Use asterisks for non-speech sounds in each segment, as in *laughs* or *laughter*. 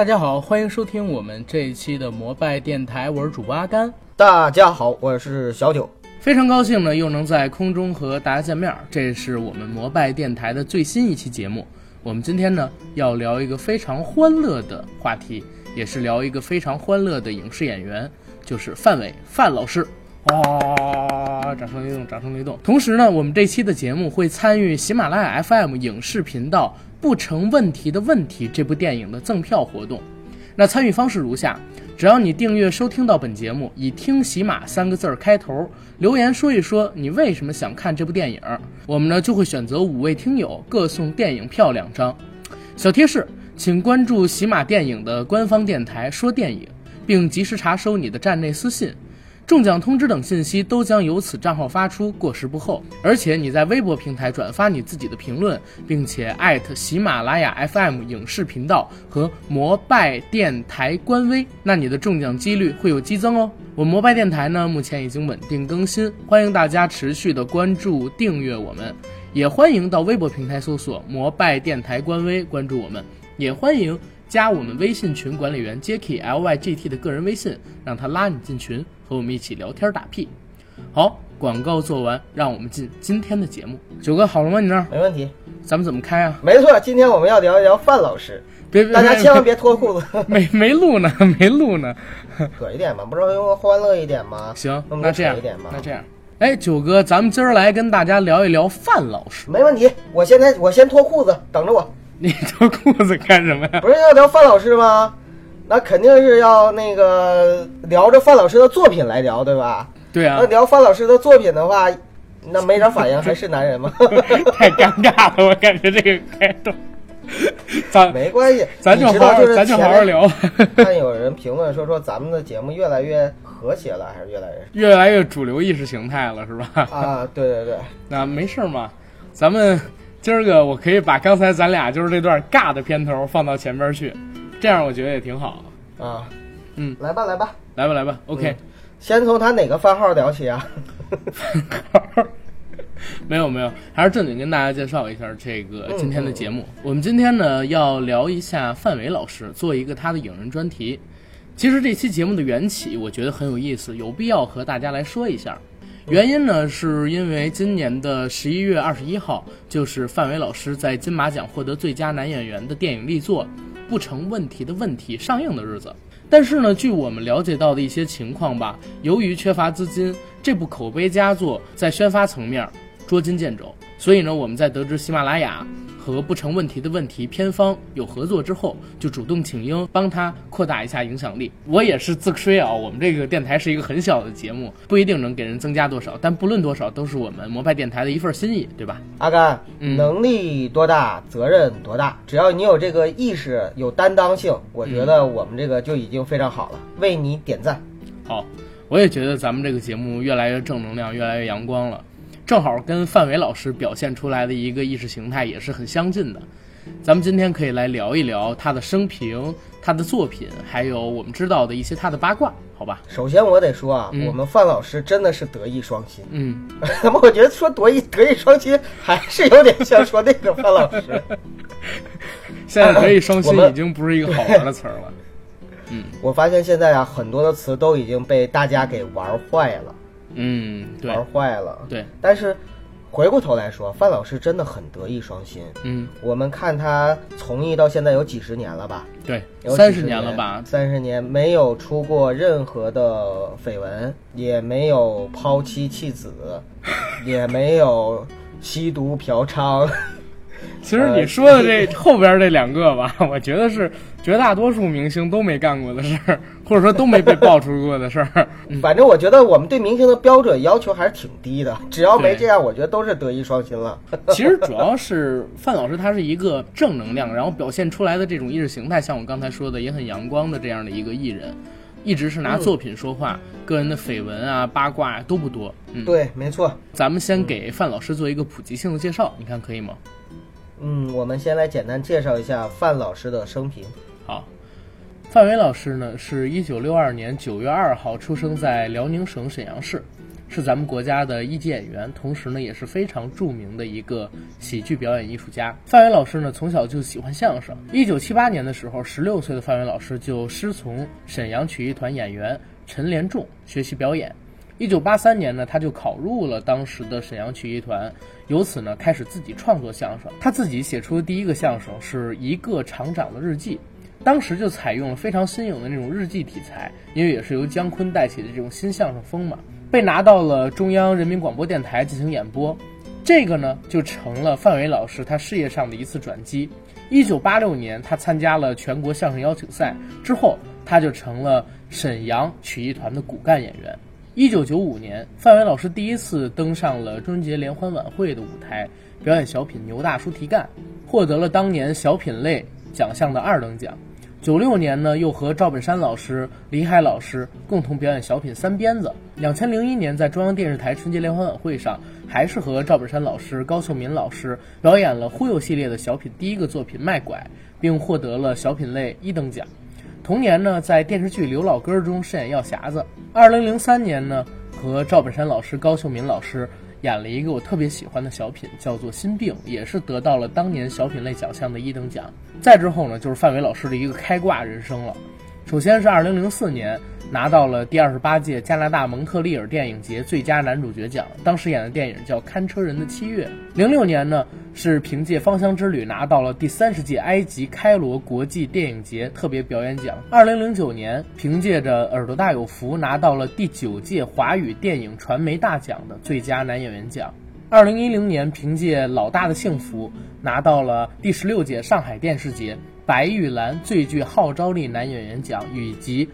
大家好，欢迎收听我们这一期的摩拜电台，我是主播阿甘。大家好，我是小九。非常高兴呢，又能在空中和大家见面。这是我们摩拜电台的最新一期节目。我们今天呢，要聊一个非常欢乐的话题，也是聊一个非常欢乐的影视演员，就是范伟范老师。哇！掌声雷动，掌声雷动。同时呢，我们这期的节目会参与喜马拉雅 FM 影视频道《不成问题的问题》这部电影的赠票活动。那参与方式如下：只要你订阅收听到本节目，以“听喜马”三个字儿开头，留言说一说你为什么想看这部电影，我们呢就会选择五位听友各送电影票两张。小贴士，请关注喜马电影的官方电台“说电影”，并及时查收你的站内私信。中奖通知等信息都将由此账号发出，过时不候。而且你在微博平台转发你自己的评论，并且艾特喜马拉雅 FM 影视频道和摩拜电台官微，那你的中奖几率会有激增哦。我摩拜电台呢，目前已经稳定更新，欢迎大家持续的关注订阅我们，也欢迎到微博平台搜索摩拜电台官微关注我们，也欢迎。加我们微信群管理员 Jacky L Y G T 的个人微信，让他拉你进群，和我们一起聊天打屁。好，广告做完，让我们进今天的节目。九哥好了吗？你那儿没问题。咱们怎么开啊？没错，今天我们要聊一聊范老师。别，大家千万别脱裤子。*laughs* 没没录呢，没录呢。*laughs* 可一点嘛，不是用欢乐一点吗？行，那这样一点嘛。那这样，哎，九哥，咱们今儿来跟大家聊一聊范老师。没问题，我现在我先脱裤子，等着我。*laughs* 你脱裤子干什么呀？不是要聊范老师吗？那肯定是要那个聊着范老师的作品来聊，对吧？对啊。那聊范老师的作品的话，那没啥反应还是男人吗？*laughs* 太尴尬了，我感觉这个开头。咱没关系，咱就好好，咱就好好聊。看有人评论说说咱们的节目越来越和谐了，还是越来越越来越主流意识形态了，是吧？*laughs* 啊，对对对。那没事嘛，咱们。今儿个我可以把刚才咱俩就是这段尬的片头放到前边去，这样我觉得也挺好啊。嗯，来吧来吧来吧来吧，OK。先从他哪个番号聊起啊？番号？*laughs* 没有没有，还是正经跟大家介绍一下这个今天的节目。我们今天呢要聊一下范伟老师，做一个他的影人专题。其实这期节目的缘起，我觉得很有意思，有必要和大家来说一下。原因呢，是因为今年的十一月二十一号，就是范伟老师在金马奖获得最佳男演员的电影力作《不成问题的问题》上映的日子。但是呢，据我们了解到的一些情况吧，由于缺乏资金，这部口碑佳作在宣发层面捉襟见肘。所以呢，我们在得知喜马拉雅。和不成问题的问题偏方有合作之后，就主动请缨帮他扩大一下影响力。我也是自吹啊，我们这个电台是一个很小的节目，不一定能给人增加多少，但不论多少，都是我们摩拜电台的一份心意，对吧？阿甘，能力多大，责任多大，只要你有这个意识，有担当性，我觉得我们这个就已经非常好了，为你点赞。好，我也觉得咱们这个节目越来越正能量，越来越阳光了。正好跟范伟老师表现出来的一个意识形态也是很相近的，咱们今天可以来聊一聊他的生平、他的作品，还有我们知道的一些他的八卦，好吧？首先我得说啊，我们范老师真的是德艺双馨。嗯，*laughs* 我觉得说德艺德艺双馨还是有点像说那个范老师。*laughs* 现在德艺双馨已经不是一个好玩的词儿了。嗯，我发现现在啊，很多的词都已经被大家给玩坏了。嗯，玩坏了。对，但是回过头来说，范老师真的很德艺双馨。嗯，我们看他从艺到现在有几十年了吧？对，有三十年了吧？三十年没有出过任何的绯闻，也没有抛妻弃子，*laughs* 也没有吸毒嫖娼。*laughs* 其实你说的这后边这两个吧，我觉得是绝大多数明星都没干过的事儿，或者说都没被爆出过的事儿。*laughs* 反正我觉得我们对明星的标准要求还是挺低的，只要没这样，我觉得都是德艺双馨了。其实主要是范老师他是一个正能量，然后表现出来的这种意识形态，像我刚才说的也很阳光的这样的一个艺人，一直是拿作品说话，个人的绯闻啊八卦都不多。嗯，对，没错。咱们先给范老师做一个普及性的介绍，你看可以吗？嗯，我们先来简单介绍一下范老师的生平。好，范伟老师呢，是一九六二年九月二号出生在辽宁省沈阳市，是咱们国家的一级演员，同时呢也是非常著名的一个喜剧表演艺术家。范伟老师呢从小就喜欢相声。一九七八年的时候，十六岁的范伟老师就师从沈阳曲艺团演员陈连仲学习表演。一九八三年呢，他就考入了当时的沈阳曲艺团，由此呢开始自己创作相声。他自己写出的第一个相声是一个厂长的日记。当时就采用了非常新颖的那种日记题材，因为也是由姜昆带起的这种新相声风嘛，被拿到了中央人民广播电台进行演播，这个呢就成了范伟老师他事业上的一次转机。一九八六年，他参加了全国相声邀请赛之后，他就成了沈阳曲艺团的骨干演员。一九九五年，范伟老师第一次登上了春节联欢晚会的舞台，表演小品《牛大叔提干》，获得了当年小品类奖项的二等奖。九六年呢，又和赵本山老师、李海老师共同表演小品《三鞭子》。两千零一年，在中央电视台春节联欢晚会上，还是和赵本山老师、高秀敏老师表演了忽悠系列的小品第一个作品《卖拐》，并获得了小品类一等奖。同年呢，在电视剧《刘老根》中饰演药匣子。二零零三年呢，和赵本山老师、高秀敏老师。演了一个我特别喜欢的小品，叫做《心病》，也是得到了当年小品类奖项的一等奖。再之后呢，就是范伟老师的一个开挂人生了。首先是二零零四年拿到了第二十八届加拿大蒙特利尔电影节最佳男主角奖，当时演的电影叫《看车人的七月》。零六年呢，是凭借《芳香之旅》拿到了第三十届埃及开罗国际电影节特别表演奖。二零零九年，凭借着《耳朵大有福》拿到了第九届华语电影传媒大奖的最佳男演员奖。二零一零年，凭借《老大的幸福》拿到了第十六届上海电视节。白玉兰最具号召力男演员奖以及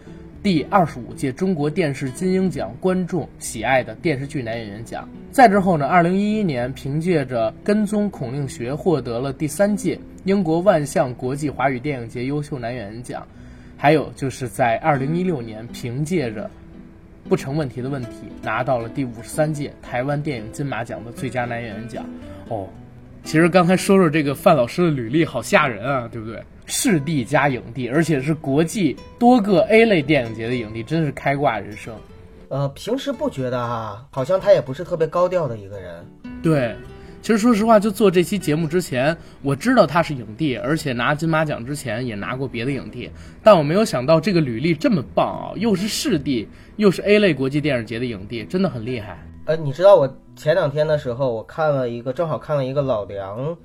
第二十五届中国电视金鹰奖观众喜爱的电视剧男演员奖。再之后呢，二零一一年凭借着《跟踪孔令学》获得了第三届英国万象国际华语电影节优秀男演员奖。还有就是在二零一六年凭借着《不成问题的问题》拿到了第五十三届台湾电影金马奖的最佳男演员奖。哦，其实刚才说说这个范老师的履历好吓人啊，对不对？视帝加影帝，而且是国际多个 A 类电影节的影帝，真是开挂人生。呃，平时不觉得啊，好像他也不是特别高调的一个人。对，其实说实话，就做这期节目之前，我知道他是影帝，而且拿金马奖之前也拿过别的影帝，但我没有想到这个履历这么棒啊，又是视帝，又是 A 类国际电影节的影帝，真的很厉害。呃，你知道我前两天的时候，我看了一个，正好看了一个老梁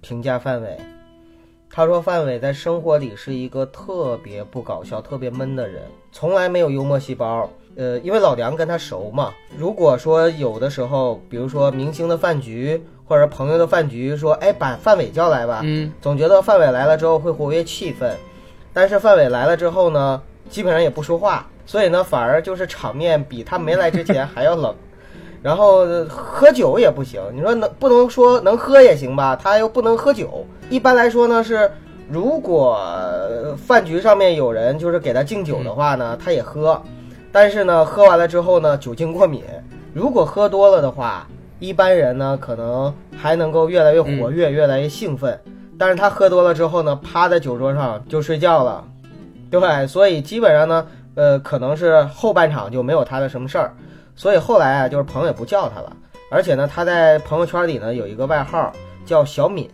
评价范伟。他说：“范伟在生活里是一个特别不搞笑、特别闷的人，从来没有幽默细胞。呃，因为老梁跟他熟嘛。如果说有的时候，比如说明星的饭局或者朋友的饭局，说哎把范伟叫来吧，嗯，总觉得范伟来了之后会活跃气氛。但是范伟来了之后呢，基本上也不说话，所以呢，反而就是场面比他没来之前还要冷。然后喝酒也不行，你说能不能说能喝也行吧？他又不能喝酒。”一般来说呢，是如果饭局上面有人就是给他敬酒的话呢，他也喝，但是呢，喝完了之后呢，酒精过敏。如果喝多了的话，一般人呢可能还能够越来越活跃，越来越兴奋。但是他喝多了之后呢，趴在酒桌上就睡觉了，对，所以基本上呢，呃，可能是后半场就没有他的什么事儿。所以后来啊，就是朋友也不叫他了，而且呢，他在朋友圈里呢有一个外号。叫小敏，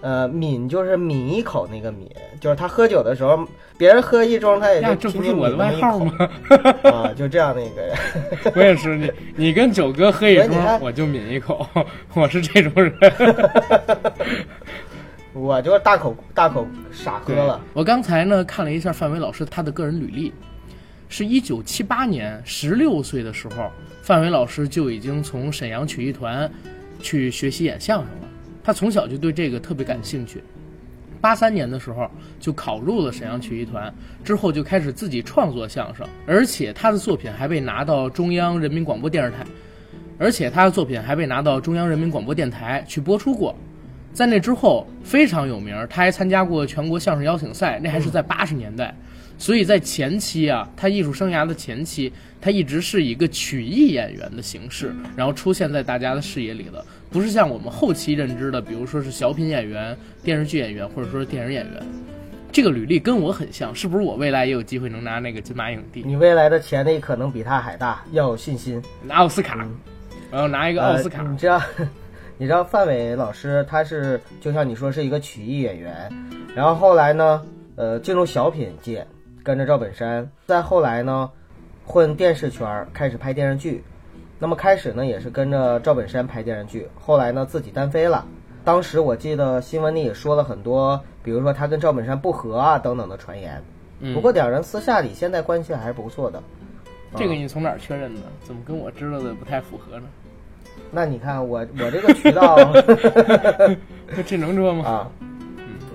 呃，敏就是抿一口那个敏，就是他喝酒的时候，别人喝一盅，他也就这不是我的外号吗？*laughs* 啊，就这样的一个人。*laughs* 我也是，你你跟九哥喝一盅，我就抿一口，*laughs* 我是这种人。我就大口大口傻喝了。我刚才呢看了一下范伟老师他的个人履历，是一九七八年十六岁的时候，范伟老师就已经从沈阳曲艺团去学习演相声了。他从小就对这个特别感兴趣，八三年的时候就考入了沈阳曲艺团，之后就开始自己创作相声，而且他的作品还被拿到中央人民广播电视台，而且他的作品还被拿到中央人民广播电台去播出过，在那之后非常有名，他还参加过全国相声邀请赛，那还是在八十年代，所以在前期啊，他艺术生涯的前期，他一直是一个曲艺演员的形式，然后出现在大家的视野里的。不是像我们后期认知的，比如说是小品演员、电视剧演员，或者说是电影演员。这个履历跟我很像，是不是我未来也有机会能拿那个金马影帝，你未来的潜力可能比他还大，要有信心。拿奥斯卡，然后拿一个奥斯卡呃。你知道，*laughs* 你知道范伟老师他是就像你说是一个曲艺演员，然后后来呢，呃，进入小品界，跟着赵本山，再后来呢，混电视圈儿，开始拍电视剧。那么开始呢，也是跟着赵本山拍电视剧，后来呢，自己单飞了。当时我记得新闻里也说了很多，比如说他跟赵本山不和啊等等的传言。嗯不过两人私下里现在关系还是不错的。这个你从哪儿确认的？怎么跟我知道的不太符合呢？那你看我我这个渠道 *laughs* *laughs* 这能说吗？啊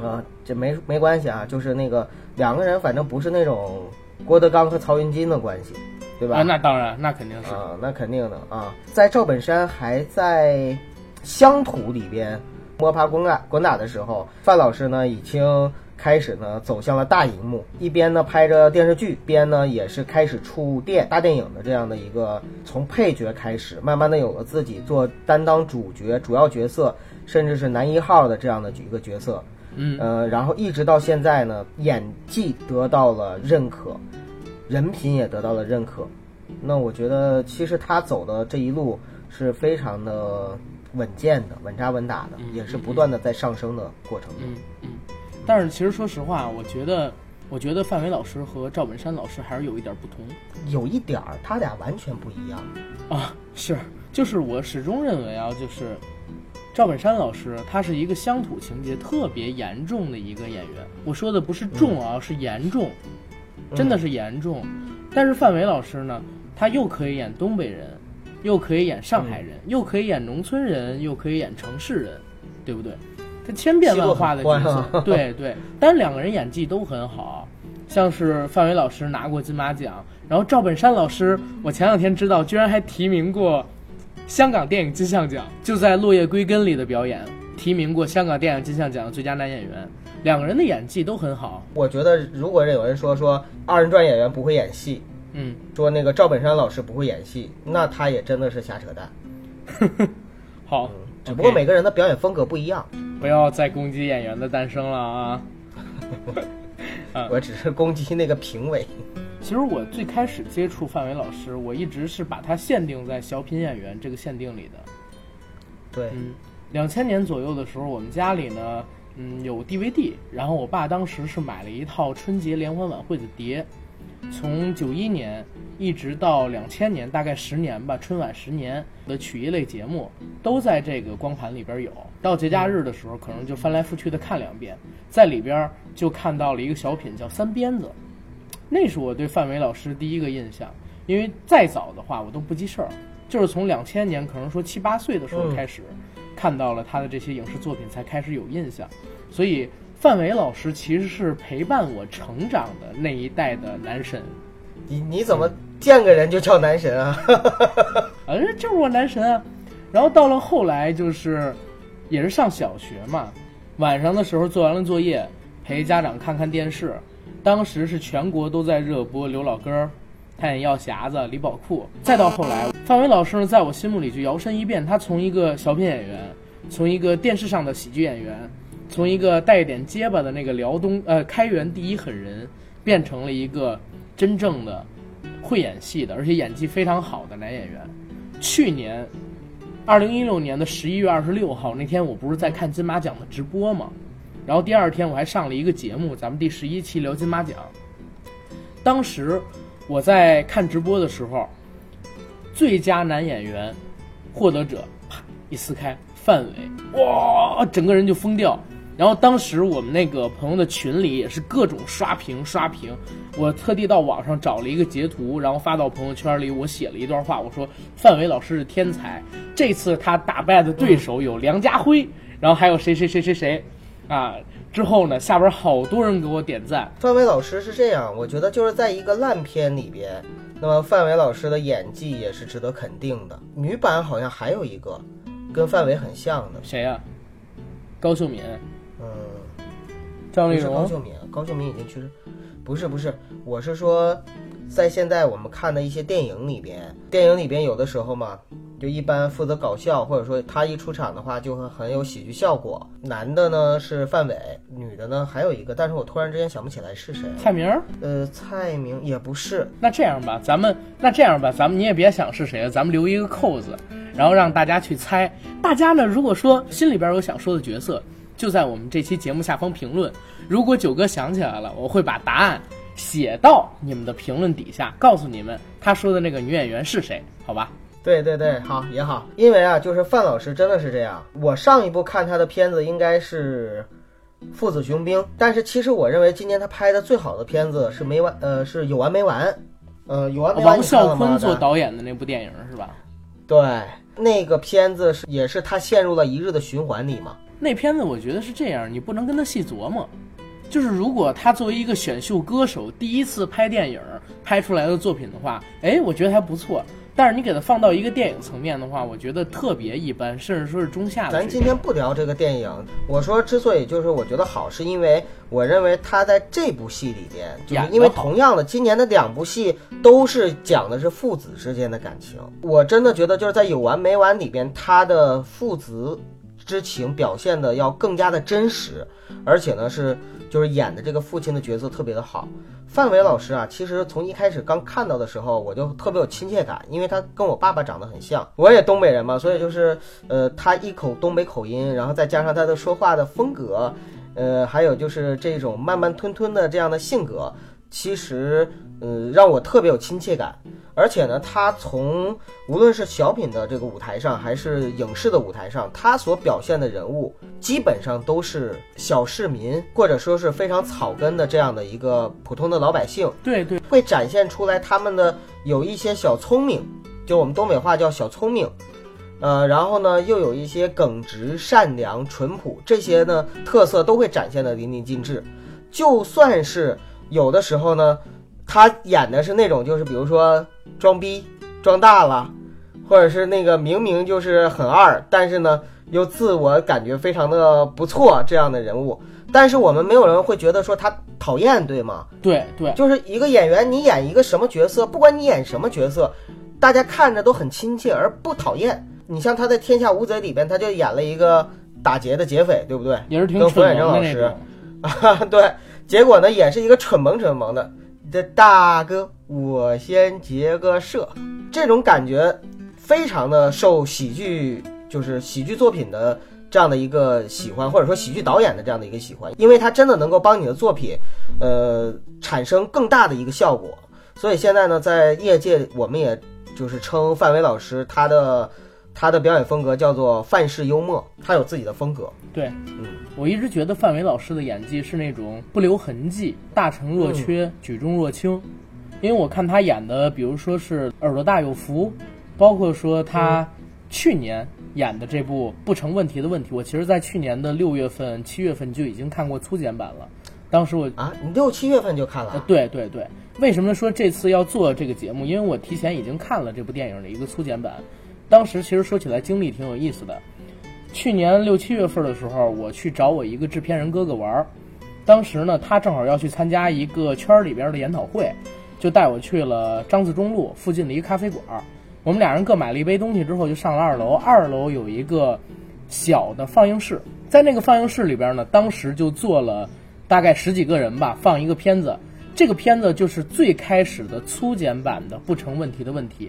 啊，这没没关系啊，就是那个两个人反正不是那种郭德纲和曹云金的关系，对吧？啊，那当然，那肯定是。啊，那肯定的啊，在赵本山还在乡土里边摸爬滚打滚打的时候，范老师呢已经开始呢走向了大荧幕，一边呢拍着电视剧，边呢也是开始触电大电影的这样的一个从配角开始，慢慢的有了自己做担当主角、主要角色，甚至是男一号的这样的一个角色。嗯，呃，然后一直到现在呢，演技得到了认可，人品也得到了认可。那我觉得，其实他走的这一路是非常的稳健的、稳扎稳打的，也是不断的在上升的过程中。嗯嗯。但是其实说实话，我觉得，我觉得范伟老师和赵本山老师还是有一点不同有一点儿，他俩完全不一样。啊。是，就是我始终认为啊，就是赵本山老师他是一个乡土情节特别严重的一个演员。我说的不是重啊，是严重，真的是严重。但是范伟老师呢，他又可以演东北人，又可以演上海人，又可以演农村人，又可以演城市人，对不对？他千变万化的角色对对。但是两个人演技都很好，像是范伟老师拿过金马奖，然后赵本山老师，我前两天知道居然还提名过香港电影金像奖，就在《落叶归根》里的表演，提名过香港电影金像奖最佳男演员。两个人的演技都很好，我觉得，如果有人说说二人转演员不会演戏，嗯，说那个赵本山老师不会演戏，那他也真的是瞎扯淡。*laughs* 好，只不过每个人的表演风格不一样，不要再攻击演员的诞生了啊！*laughs* 嗯我只是攻击那个评委。其实我最开始接触范伟老师，我一直是把他限定在小品演员这个限定里的。对，嗯，两千年左右的时候，我们家里呢，嗯，有 DVD，然后我爸当时是买了一套春节联欢晚会的碟，从九一年一直到两千年，大概十年吧，春晚十年的曲艺类节目都在这个光盘里边有。到节假日的时候，可能就翻来覆去的看两遍，在里边就看到了一个小品叫《三鞭子》，那是我对范伟老师第一个印象。因为再早的话，我都不记事儿，就是从两千年，可能说七八岁的时候嗯开始。看到了他的这些影视作品，才开始有印象。所以范伟老师其实是陪伴我成长的那一代的男神，你你怎么见个人就叫男神啊？啊，*laughs* 这就是我男神啊。然后到了后来，就是也是上小学嘛，晚上的时候做完了作业，陪家长看看电视。当时是全国都在热播刘老根儿、太阳药匣子、李宝库。再到后来，范伟老师呢，在我心目里就摇身一变，他从一个小品演员，从一个电视上的喜剧演员，从一个带一点结巴的那个辽东呃开元第一狠人，变成了一个真正的会演戏的，而且演技非常好的男演员。去年，二零一六年的十一月二十六号那天，我不是在看金马奖的直播吗？然后第二天我还上了一个节目，咱们第十一期聊金马奖。当时我在看直播的时候，最佳男演员获得者啪一撕开，范伟，哇，整个人就疯掉。然后当时我们那个朋友的群里也是各种刷屏刷屏，我特地到网上找了一个截图，然后发到朋友圈里，我写了一段话，我说范伟老师是天才，这次他打败的对手有梁家辉，然后还有谁谁谁谁谁，啊，之后呢，下边好多人给我点赞，范伟老师是这样，我觉得就是在一个烂片里边，那么范伟老师的演技也是值得肯定的。女版好像还有一个跟范伟很像的，谁呀、高秀敏、嗯，张丽是高秀敏，高秀敏已经去世。不是不是，我是说，在现在我们看的一些电影里边，电影里边有的时候嘛，就一般负责搞笑，或者说他一出场的话就会很有喜剧效果。男的呢是范伟，女的呢还有一个，但是我突然之间想不起来是谁。蔡明儿，呃，蔡明也不是，那这样吧，咱们那这样吧，咱们你也别想是谁了，咱们留一个扣子，然后让大家去猜。大家呢，如果说心里边有想说的角色，就在我们这期节目下方评论。如果九哥想起来了，我会把答案写到你们的评论底下，告诉你们他说的那个女演员是谁，好吧？对对对，好也好，因为啊，就是范老师真的是这样。我上一部看他的片子应该是《父子雄兵》，但是其实我认为今年他拍的最好的片子是没完，呃，是有完没完，呃，有完没完。王啸坤做导演的那部电影是吧？对，那个片子是也是他陷入了一日的循环里嘛。那片子我觉得是这样，你不能跟他细琢磨。就是如果他作为一个选秀歌手第一次拍电影拍出来的作品的话，哎，我觉得还不错。但是你给它放到一个电影层面的话，我觉得特别一般，甚至说是中下的。咱今天不聊这个电影，我说之所以就是我觉得好，是因为我认为他在这部戏里边，就是因为同样的今年的两部戏都是讲的是父子之间的感情，我真的觉得就是在有完没完里边，他的父子之情表现的要更加的真实，而且呢是就是演的这个父亲的角色特别的好。范伟老师啊，其实从一开始刚看到的时候，我就特别有亲切感，因为他跟我爸爸长得很像。我也东北人嘛，所以就是呃，他一口东北口音，然后再加上他的说话的风格，呃，还有就是这种慢慢吞吞的这样的性格，其实呃让我特别有亲切感。而且呢，他从无论是小品的这个舞台上，还是影视的舞台上，他所表现的人物基本上都是小市民，或者说是非常草根的这样的一个普通的老百姓，对对，会展现出来他们的有一些小聪明，就我们东北话叫小聪明，呃，然后呢又有一些耿直、善良、淳朴这些呢特色都会展现的淋漓尽致。就算是有的时候呢，他演的是那种就是比如说装逼、装大了，或者是那个明明就是很二，但是呢又自我感觉非常的不错这样的人物，但是我们没有人会觉得说他讨厌，对吗？对对，就是一个演员，你演一个什么角色，不管你演什么角色，大家看着都很亲切而不讨厌。你像他在《天下无贼》里边，他就演了一个打劫的劫匪，对不对？也是挺蠢萌远征老师的那种。啊，*laughs* 对，结果呢也是一个蠢萌蠢萌的。的大哥，我先劫个色，这种感觉非常的受喜剧，就是喜剧作品的这样的一个喜欢，或者说喜剧导演的这样的一个喜欢，因为他真的能够帮你的作品，呃，产生更大的一个效果。所以现在呢，在业界，我们也就是称范伟老师他的他的表演风格叫做范式幽默，他有自己的风格。对，嗯，我一直觉得范伟老师的演技是那种不留痕迹、大成若缺、举重若轻。因为我看他演的，比如说是《耳朵大有福》，包括说他去年演的这部《不成问题的问题》，我其实在去年的六月份、七月份就已经看过粗剪版了。当时我啊，你六七月份就看了对对对，为什么说这次要做这个节目？因为我提前已经看了这部电影的一个粗剪版，当时其实说起来经历挺有意思的。去年六七月份的时候，我去找我一个制片人哥哥玩儿，当时呢，他正好要去参加一个圈里边的研讨会，就带我去了张自忠路附近的一个咖啡馆儿。我们俩人各买了一杯东西之后，就上了二楼。二楼有一个小的放映室，在那个放映室里边呢，当时就坐了大概十几个人吧，放一个片子。这个片子就是最开始的粗剪版的《不成问题的问题》。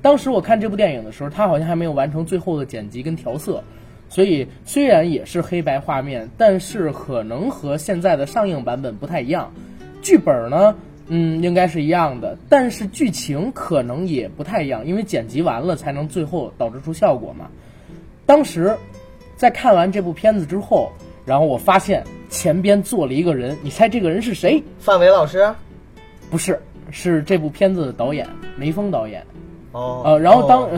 当时我看这部电影的时候，它好像还没有完成最后的剪辑跟调色，所以虽然也是黑白画面，但是可能和现在的上映版本不太一样。剧本呢，嗯，应该是一样的，但是剧情可能也不太一样，因为剪辑完了才能最后导致出效果嘛。当时在看完这部片子之后，然后我发现前边坐了一个人，你猜这个人是谁？范伟老师。不是，是这部片子的导演梅峰导演。哦，呃，然后当、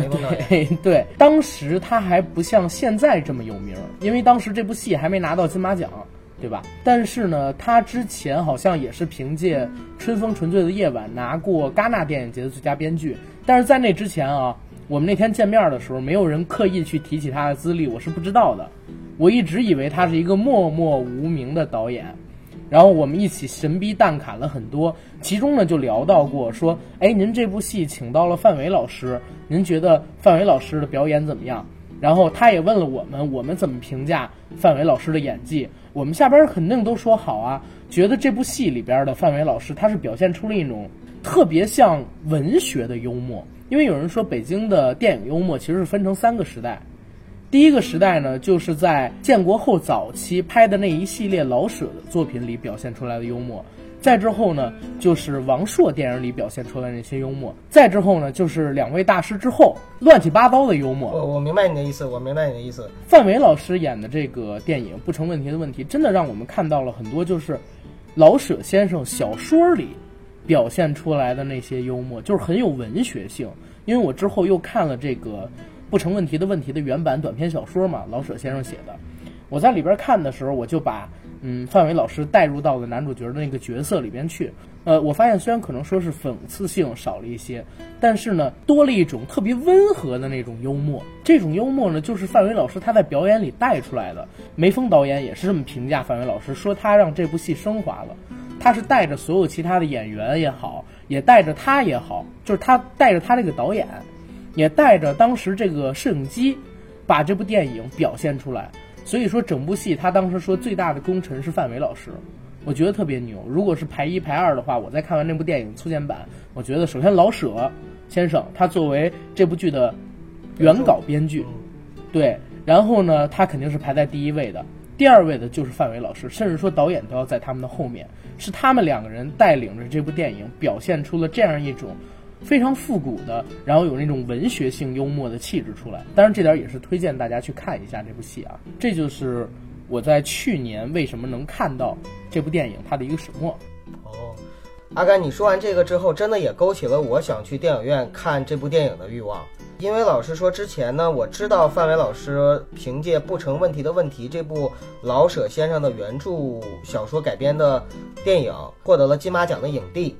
对 *laughs* 对，当时他还不像现在这么有名，因为当时这部戏还没拿到金马奖，对吧？但是呢，他之前好像也是凭借《春风纯粹的夜晚》拿过戛纳电影节的最佳编剧，但是在那之前啊，我们那天见面的时候，没有人刻意去提起他的资历，我是不知道的。我一直以为他是一个默默无名的导演，然后我们一起神逼淡侃了很多，其中呢就聊到过说，哎，您这部戏请到了范伟老师，您觉得范伟老师的表演怎么样？然后他也问了我们，我们怎么评价范伟老师的演技？我们下边肯定都说好啊，觉得这部戏里边的范伟老师他是表现出了一种特别像文学的幽默。因为有人说北京的电影幽默其实是分成三个时代。第一个时代呢，就是在建国后早期拍的那一系列老舍的作品里表现出来的幽默；再之后呢，就是王朔电影里表现出来那些幽默；再之后呢，就是两位大师之后乱七八糟的幽默。我我明白你的意思，我明白你的意思。范伟老师演的这个电影《不成问题的问题》，真的让我们看到了很多就是老舍先生小说里表现出来的那些幽默，就是很有文学性。因为我之后又看了这个。不成问题的问题的原版短篇小说嘛，老舍先生写的。我在里边看的时候，我就把嗯范伟老师带入到了男主角的那个角色里边去。呃，我发现虽然可能说是讽刺性少了一些，但是呢，多了一种特别温和的那种幽默。这种幽默呢，就是范伟老师他在表演里带出来的。梅峰导演也是这么评价范伟老师，说他让这部戏升华了。他是带着所有其他的演员也好，也带着他也好，就是他带着他这个导演。也带着当时这个摄影机，把这部电影表现出来。所以说，整部戏他当时说最大的功臣是范伟老师，我觉得特别牛。如果是排一排二的话，我在看完那部电影粗剪版，我觉得首先老舍先生他作为这部剧的原稿编剧，对，然后呢他肯定是排在第一位的，第二位的就是范伟老师，甚至说导演都要在他们的后面，是他们两个人带领着这部电影表现出了这样一种。非常复古的，然后有那种文学性幽默的气质出来。当然，这点也是推荐大家去看一下这部戏啊。这就是我在去年为什么能看到这部电影它的一个始末。哦，阿甘，你说完这个之后，真的也勾起了我想去电影院看这部电影的欲望。因为老师说，之前呢，我知道范伟老师凭借《不成问题的问题》这部老舍先生的原著小说改编的电影获得了金马奖的影帝。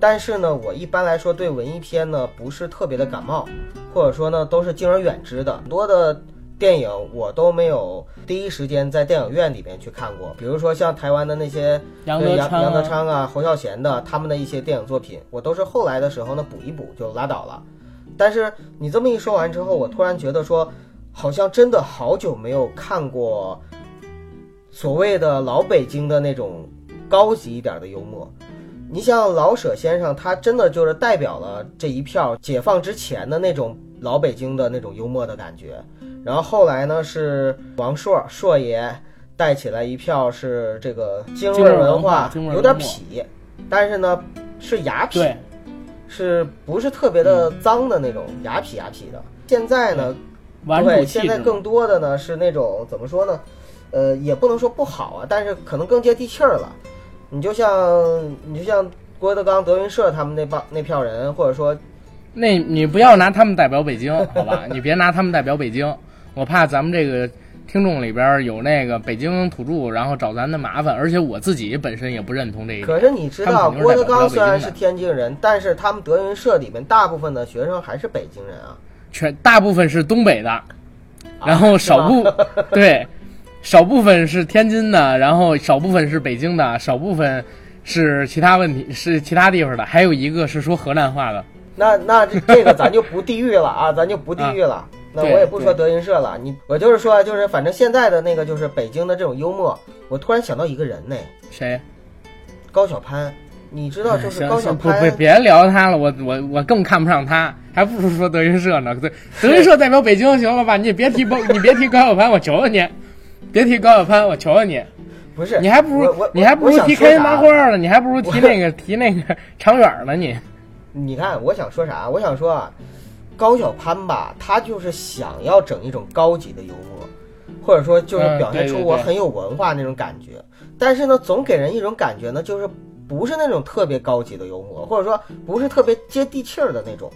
但是呢，我一般来说对文艺片呢不是特别的感冒，或者说呢都是敬而远之的。很多的电影我都没有第一时间在电影院里面去看过，比如说像台湾的那些杨德昌、杨德昌啊、侯孝贤的他们的一些电影作品，我都是后来的时候呢补一补就拉倒了。但是你这么一说完之后，我突然觉得说，好像真的好久没有看过所谓的老北京的那种高级一点的幽默。你像老舍先生，他真的就是代表了这一票解放之前的那种老北京的那种幽默的感觉。然后后来呢，是王朔朔爷带起来一票是这个京味文化，有点痞，但是呢是雅痞，是不是特别的脏的那种雅痞雅痞的？现在呢，对，现在更多的呢是那种怎么说呢？呃，也不能说不好啊，但是可能更接地气儿了。你就像你就像郭德纲、德云社他们那帮那票人，或者说，那你不要拿他们代表北京，好吧？你别拿他们代表北京，我怕咱们这个听众里边有那个北京土著，然后找咱的麻烦。而且我自己本身也不认同这一点。可是你知道，郭德纲虽然是天津人，但是他们德云社里面大部分的学生还是北京人啊，全大部分是东北的，然后少部 *laughs* 对。少部分是天津的，然后少部分是北京的，少部分是其他问题是其他地方的，还有一个是说河南话的。那那这个咱就不地域了啊，咱就不地域了。那我也不说德云社了，你我就是说，就是反正现在的那个就是北京的这种幽默，我突然想到一个人呢，谁？高晓攀，你知道就是高晓攀。不不，别聊他了，我我我更看不上他，还不如说德云社呢。德德云社代表北京行了吧？你别提高，你别提高晓攀，我求求你。别提高晓攀，我求求你，不是，你还不如你还不如提开心麻花呢，你还不如提那个提那个长远呢，你。你看，我想说啥？我想说啊，高晓攀吧，他就是想要整一种高级的幽默，或者说就是表现出我很有文化那种感觉。但是呢，总给人一种感觉呢，就是不是那种特别高级的幽默，或者说不是特别接地气儿的那种，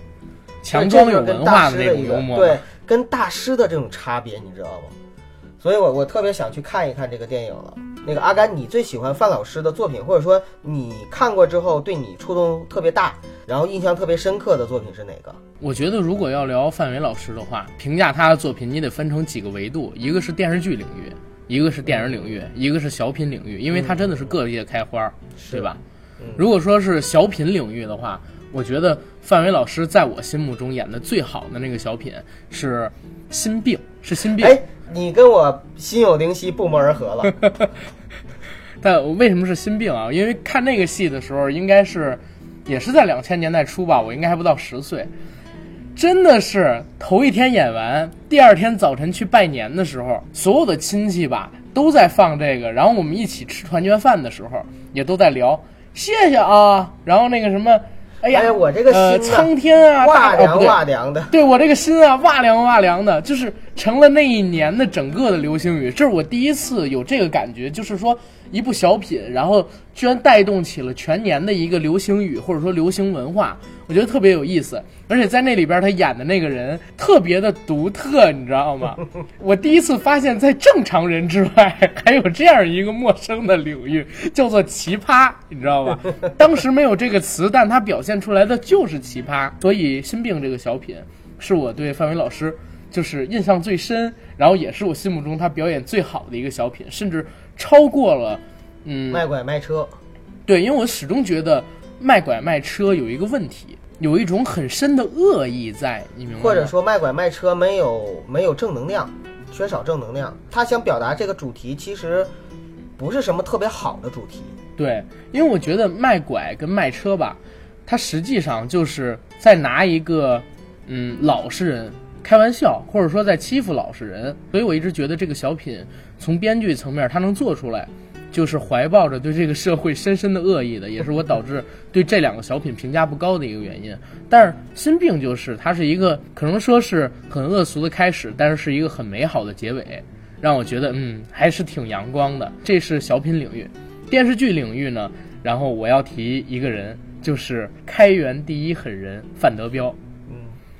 强装有文化的那种幽默。对，跟大师的这种差别，你知道吗？所以，我我特别想去看一看这个电影了。那个阿甘，你最喜欢范老师的作品，或者说你看过之后对你触动特别大，然后印象特别深刻的作品是哪个？我觉得，如果要聊范伟老师的话，评价他的作品，你得分成几个维度：一个是电视剧领域，一个是电影领域，一个是小品领域，因为他真的是各界开花，对吧？嗯如果说是小品领域的话，我觉得范伟老师在我心目中演的最好的那个小品是《心病》，是《心病》。哎，你跟我心有灵犀，不谋而合了。*laughs* 但我为什么是心病啊？因为看那个戏的时候，应该是也是在两千年代初吧，我应该还不到十岁。真的是头一天演完，第二天早晨去拜年的时候，所有的亲戚吧都在放这个，然后我们一起吃团圆饭的时候，也都在聊，谢谢啊，然后那个什么，哎呀，哎呀我这个呃心呐苍天啊，哇凉哇凉的，对我这个心啊，哇凉哇凉的，就是成了那一年的整个的流星雨。这是我第一次有这个感觉，就是说一部小品，然后居然带动起了全年的一个流行语或者说流行文化，我觉得特别有意思。而且在那里边他演的那个人特别的独特，你知道吗？*laughs* 我第一次发现，在正常人之外还有这样一个陌生的领域，叫做奇葩，你知道吧？当时没有这个词，但他表现出来的就是奇葩。所以《心病》这个小品是我对范伟老师就是印象最深，然后也是我心目中他表演最好的一个小品，甚至超过了，嗯，卖拐卖车，对，因为我始终觉得卖拐卖车有一个问题，有一种很深的恶意在，你明白吗？或者说卖拐卖车没有没有正能量，缺少正能量。他想表达这个主题其实不是什么特别好的主题。对，因为我觉得卖拐跟卖车吧，它实际上就是在拿一个嗯老实人开玩笑，或者说在欺负老实人。所以我一直觉得这个小品从编剧层面它能做出来，就是怀抱着对这个社会深深的恶意的，也是我导致对这两个小品评价不高的一个原因。但是心病就是它是一个可能说是很恶俗的开始，但是是一个很美好的结尾，让我觉得嗯还是挺阳光的。这是小品领域。电视剧领域呢，然后我要提一个人，就是开元第一狠人范德彪。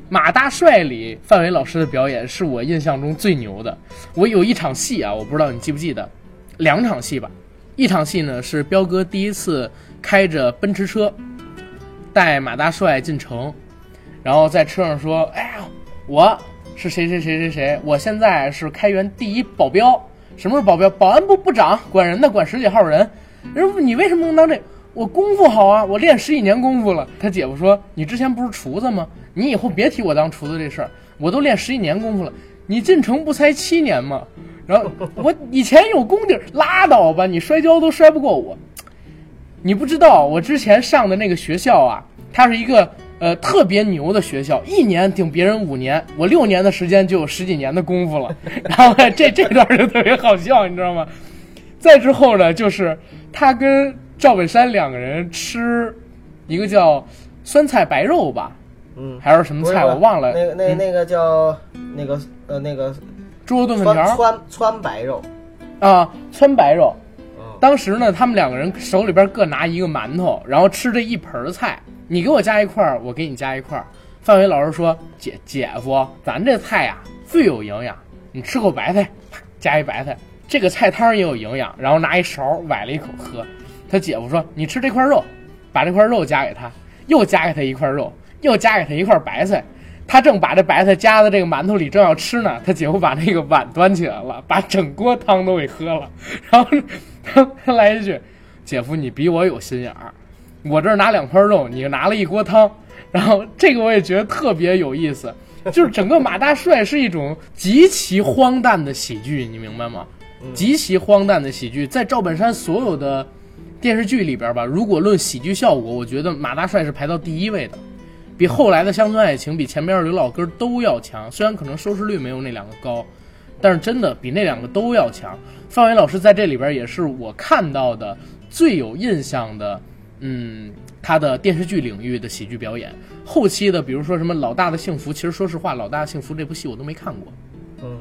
马大帅里范伟老师的表演是我印象中最牛的。我有一场戏啊，我不知道你记不记得，两场戏吧。一场戏呢是彪哥第一次开着奔驰车带马大帅进城，然后在车上说：“哎呀，我是谁谁谁谁谁，我现在是开元第一保镖。什么是保镖？保安部部长，管人的，管十几号人。人说你为什么能当这？我功夫好啊，我练十几年功夫了。他姐夫说：“你之前不是厨子吗？你以后别提我当厨子这事儿，我都练十几年功夫了。你进城不才七年吗？然后我以前有功底，拉倒吧，你摔跤都摔不过我。你不知道，我之前上的那个学校啊，它是一个呃特别牛的学校，一年顶别人五年，我六年的时间就有十几年的功夫了。*laughs* 然后这这段就特别好笑，你知道吗？再之后呢，就是他跟赵本山两个人吃一个叫酸菜白肉吧，嗯，还是什么菜，我忘了。那个那嗯那个叫那个呃那个猪肉炖粉川条川川白肉，啊，川白肉。嗯，当时呢，他们两个人手里边各拿一个馒头，然后吃这一盆儿菜，你给我加一块儿，我给你加一块儿。范伟老师说：“姐姐夫，咱这菜呀最有营养，你吃口白菜，啪加一白菜，这个菜汤也有营养。”然后拿一勺崴了一口喝。他姐夫说：“你吃这块肉，把这块肉夹给他，又夹给他一块肉，又夹给他一块白菜。”他正把这白菜夹在这个馒头里，正要吃呢，他姐夫把那个碗端起来了，把整锅汤都给喝了。然后他他来一句：“姐夫，你比我有心眼儿，我这儿拿两块肉，你拿了一锅汤。”然后这个我也觉得特别有意思，就是整个马大帅是一种极其荒诞的喜剧，你明白吗？极其荒诞的喜剧，在赵本山所有的电视剧里边吧，如果论喜剧效果，我觉得马大帅是排到第一位的。比后来的《乡村爱情》比前边的《刘老根》都要强，虽然可能收视率没有那两个高，但是真的比那两个都要强。范伟老师在这里边也是我看到的最有印象的，嗯，他的电视剧领域的喜剧表演。后期的，比如说什么《老大的幸福》，其实说实话，《老大的幸福》这部戏我都没看过，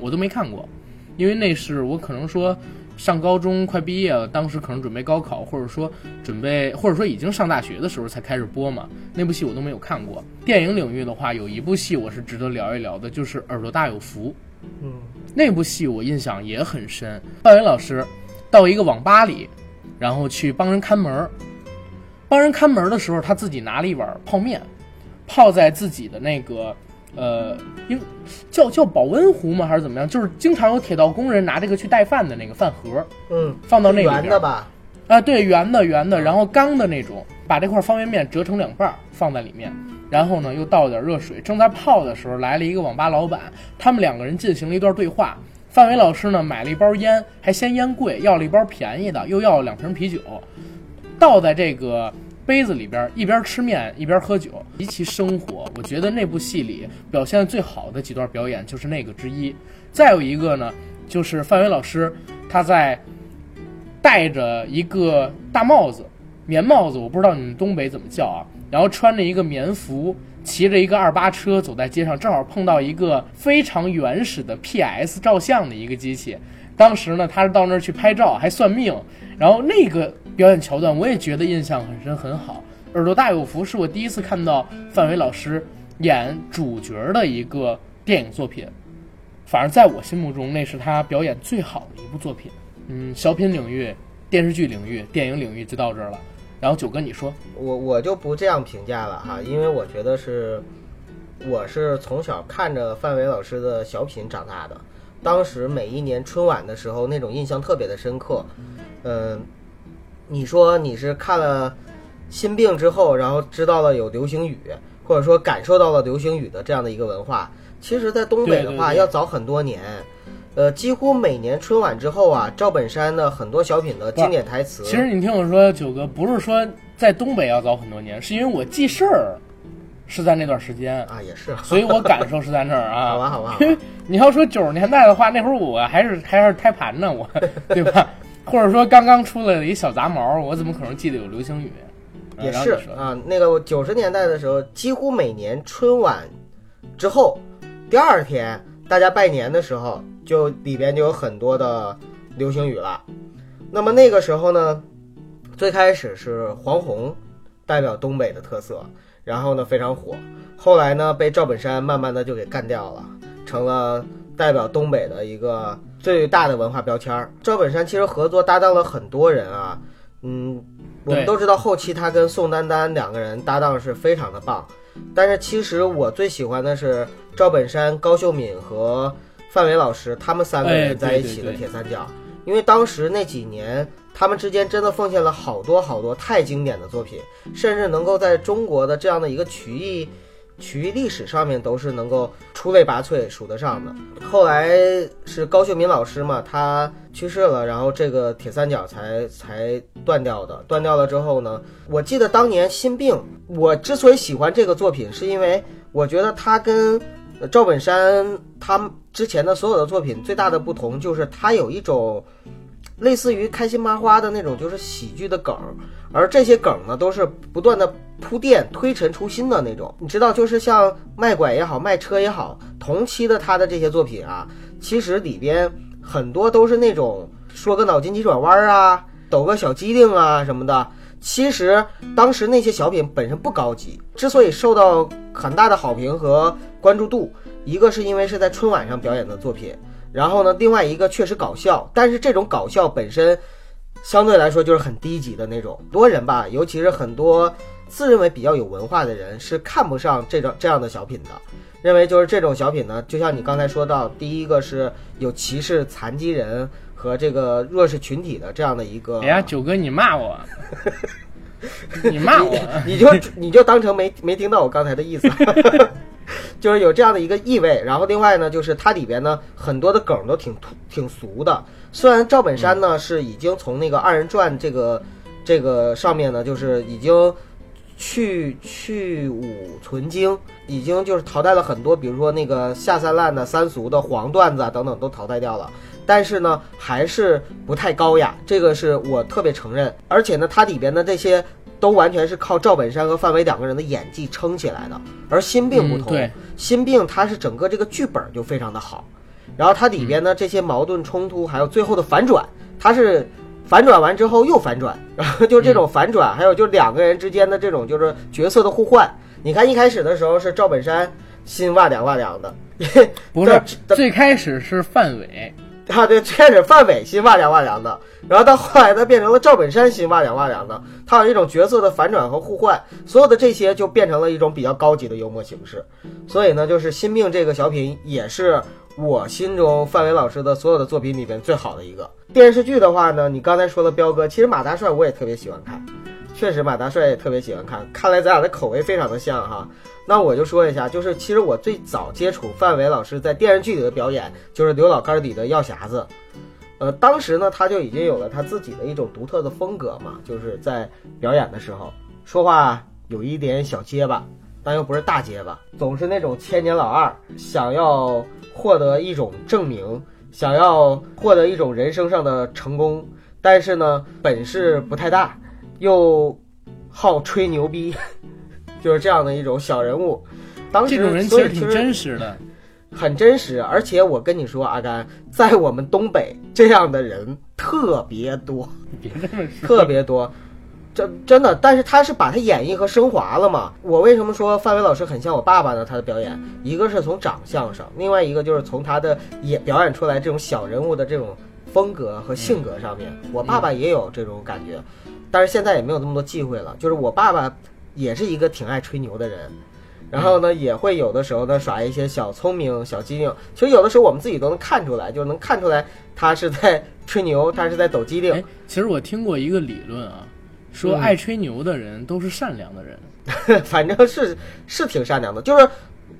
我都没看过，因为那是我可能说上高中快毕业了，当时可能准备高考，或者说准备，或者说已经上大学的时候才开始播嘛。那部戏我都没有看过。电影领域的话，有一部戏我是值得聊一聊的，就是《耳朵大有福》。嗯，那部戏我印象也很深。范伟老师到一个网吧里，然后去帮人看门儿。帮人看门儿的时候，他自己拿了一碗泡面，泡在自己的那个呃，应叫叫保温壶吗？还是怎么样？就是经常有铁道工人拿这个去带饭的那个饭盒，嗯，放到那里边圆的吧？啊，对，圆的圆的，然后钢的那种，把这块方便面折成两半儿放在里面，然后呢又倒点热水，正在泡的时候来了一个网吧老板，他们两个人进行了一段对话。范伟老师呢买了一包烟，还嫌烟贵，要了一包便宜的，又要了两瓶啤酒，倒在这个杯子里边，一边吃面一边喝酒，极其生活。我觉得那部戏里表现最好的几段表演就是那个之一。再有一个呢，就是范伟老师他在戴着一个大帽子，棉帽子，我不知道你们东北怎么叫啊。然后穿着一个棉服，骑着一个二八车走在街上，正好碰到一个非常原始的 PS 照相的一个机器。当时呢，他是到那儿去拍照，还算命。然后那个表演桥段，我也觉得印象很深，很好。耳朵大有福是我第一次看到范伟老师演主角的一个电影作品，反正在我心目中，那是他表演最好的一部作品。嗯，小品领域、电视剧领域、电影领域就到这儿了。然后九哥，你说，我我就不这样评价了哈，因为我觉得是，我是从小看着范伟老师的小品长大的，当时每一年春晚的时候，那种印象特别的深刻。嗯、你说你是看了心病之后，然后知道了有流行语，或者说感受到了流行语的这样的一个文化，其实，在东北的话要早很多年。呃，几乎每年春晚之后啊，赵本山的很多小品的经典台词，其实你听我说，九哥不是说在东北要早很多年，是因为我记事儿是在那段时间，啊也是，所以我感受是在那儿啊。*laughs* 好吧好吧好吧因为你要说九十年代的话，那会儿我还是还是胎盘呢，我对吧？或者说刚刚出来的一小杂毛，我怎么可能记得有流行语？啊也是啊，那个九十年代的时候，几乎每年春晚之后，第二天大家拜年的时候，就里边就有很多的流星雨了。那么那个时候呢，最开始是黄宏代表东北的特色，然后呢非常火，后来呢被赵本山慢慢的就给干掉了，成了代表东北的一个最大的文化标签儿。赵本山其实合作搭档了很多人啊，嗯，我们都知道后期他跟宋丹丹两个人搭档是非常的棒，但是其实我最喜欢的是赵本山、高秀敏和范伟老师他们三个哎人在一起的对对对铁三角，因为当时那几年他们之间真的奉献了好多好多太经典的作品，甚至能够在中国的这样的一个曲艺曲艺历史上面都是能够出类拔萃、数得上的。后来是高秀敏老师嘛，他去世了，然后这个铁三角才才断掉的。断掉了之后呢，我记得当年《心病》，我之所以喜欢这个作品，是因为我觉得他跟赵本山他之前的所有的作品最大的不同就是他有一种。类似于开心麻花的那种，就是喜剧的梗，而这些梗呢，都是不断的铺垫、推陈出新的那种。你知道，就是像卖拐也好，卖车也好，同期的他的这些作品啊，其实里边很多都是那种说个脑筋急转弯啊，抖个小机灵啊什么的。其实当时那些小品本身不高级，之所以受到很大的好评和关注度，一个是因为是在春晚上表演的作品。然后呢，另外一个确实搞笑，但是这种搞笑本身相对来说就是很低级的那种。多人吧，尤其是很多自认为比较有文化的人是看不上这种这样的小品的，认为就是这种小品呢，就像你刚才说到，第一个是有歧视残疾人和这个弱势群体的这样的一个。哎呀，九哥你骂我，*laughs* *laughs* 你骂我，你就你就当成没没听到我刚才的意思，*laughs* 就是有这样的一个意味。然后另外呢，就是它里边呢很多的梗都挺土挺俗的。虽然赵本山呢是已经从那个二人转这个这个上面呢，就是已经去去武存精，已经就是淘汰了很多，比如说那个下三滥的、三俗的、黄段子啊等等都淘汰掉了。但是呢，还是不太高雅，这个是我特别承认。而且呢，它里边的这些都完全是靠赵本山和范伟两个人的演技撑起来的。而心病不同，嗯对心病它是整个这个剧本就非常的好，然后它里边呢这些矛盾冲突，还有最后的反转，它是反转完之后又反转，然后就这种反转，还有就两个人之间的这种就是角色的互换。你看一开始的时候是赵本山心哇凉哇凉的，*laughs* 不是这最开始是范伟啊，对，开始范伟心哇凉哇凉的，然后到后来呢变成了赵本山心哇凉哇凉的，他有一种角色的反转和互换，所有的这些就变成了一种比较高级的幽默形式。所以呢，就是《新命》这个小品也是我心中范伟老师的所有的作品里边最好的一个。电视剧的话呢，你刚才说的彪哥，其实马大帅我也特别喜欢看，确实马大帅也特别喜欢看，看来咱俩的口味非常的像哈。那我就说一下，就是其实我最早接触范伟老师在电视剧里的表演，就是刘老根里的药匣子。呃，当时呢，他就已经有了他自己的一种独特的风格嘛，就是在表演的时候说话有一点小结巴，但又不是大结巴，总是那种千年老二，想要获得一种证明，想要获得一种人生上的成功，但是呢，本事不太大，又好吹牛逼。就是这样的一种小人物，当时这种人其实挺真实的，很真实。而且我跟你说，阿甘，在我们东北这样的人特别多，*laughs* 别这么说，特别多，真真的。但是他是把他演绎和升华了嘛？我为什么说范伟老师很像我爸爸呢？他的表演，一个是从长相上，另外一个就是从他的演表演出来这种小人物的这种风格和性格上面。我爸爸也有这种感觉，但是现在也没有那么多忌讳了。就是我爸爸。也是一个挺爱吹牛的人，然后呢，也会有的时候呢耍一些小聪明、小机灵。其实有的时候我们自己都能看出来，就能看出来他是在吹牛，他是在抖机灵。其实我听过一个理论啊，说爱吹牛的人都是善良的人，*laughs* 反正是是挺善良的，就是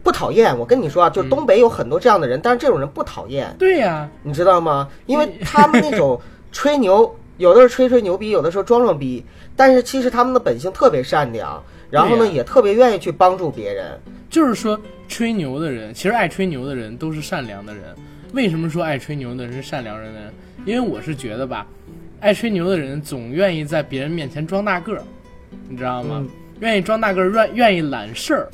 不讨厌。我跟你说啊，就是东北有很多这样的人，但是这种人不讨厌。对呀，你知道吗？因为他们那种吹牛。有的是吹吹牛逼，有的时候装装逼，但是其实他们的本性特别善良，然后呢也特别愿意去帮助别人。就是说，吹牛的人，其实爱吹牛的人都是善良的人。为什么说爱吹牛的人是善良人呢？因为我是觉得吧，爱吹牛的人总愿意在别人面前装大个儿，你知道吗？愿意装大个儿，愿愿意揽事儿，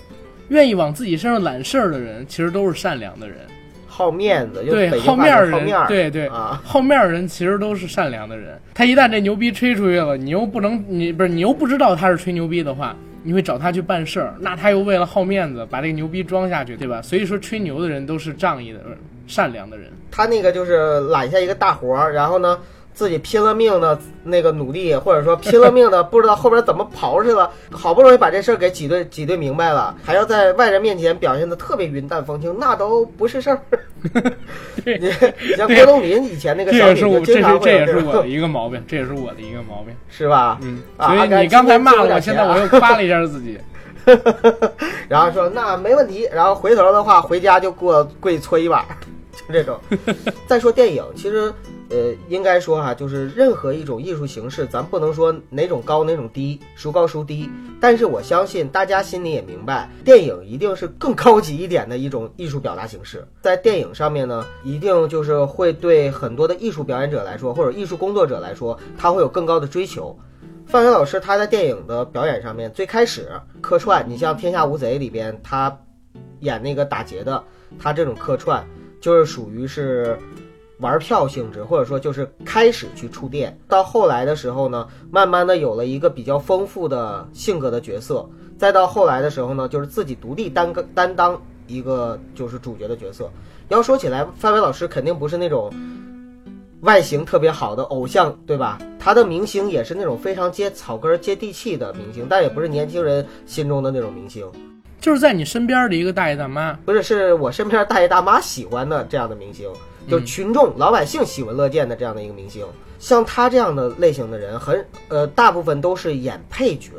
愿意往自己身上揽事儿的人，其实都是善良的人。好面子，对好面儿人，对对啊，好面儿人其实都是善良的人。他一旦这牛逼吹出去了，你又不能，你不是你又不知道他是吹牛逼的话，你会找他去办事儿，那他又为了好面子把这个牛逼装下去，对吧？所以说吹牛的人都是仗义的、善良的人。他那个就是揽下一个大活儿，然后呢？自己拼了命的那个努力，或者说拼了命的不知道后边怎么跑去了，*laughs* 好不容易把这事儿给挤兑挤兑明白了，还要在外人面前表现的特别云淡风轻，那都不是事儿。*laughs* 你你像郭冬临以前那个 *laughs* 小品，经常会这也是我的一个毛病，这也是我的一个毛病，是吧？嗯，所以你刚才骂了我，现在我又夸了一下自己，然后说那没问题，然后回头的话回家就给我跪搓衣板，就这种。再说电影，其实。呃，应该说哈，就是任何一种艺术形式，咱不能说哪种高哪种低，孰高孰低。但是我相信大家心里也明白，电影一定是更高级一点的一种艺术表达形式。在电影上面呢，一定就是会对很多的艺术表演者来说，或者艺术工作者来说，他会有更高的追求。范伟老师他在电影的表演上面，最开始客串，你像《天下无贼》里边他演那个打劫的，他这种客串就是属于是。玩票性质，或者说就是开始去触电，到后来的时候呢，慢慢的有了一个比较丰富的性格的角色，再到后来的时候呢，就是自己独立担个担当一个就是主角的角色。要说起来，范伟老师肯定不是那种外形特别好的偶像，对吧？他的明星也是那种非常接草根、接地气的明星，但也不是年轻人心中的那种明星，就是在你身边的一个大爷大妈，不是，是我身边大爷大妈喜欢的这样的明星。就群众老百姓喜闻乐见的这样的一个明星，像他这样的类型的人，很呃大部分都是演配角，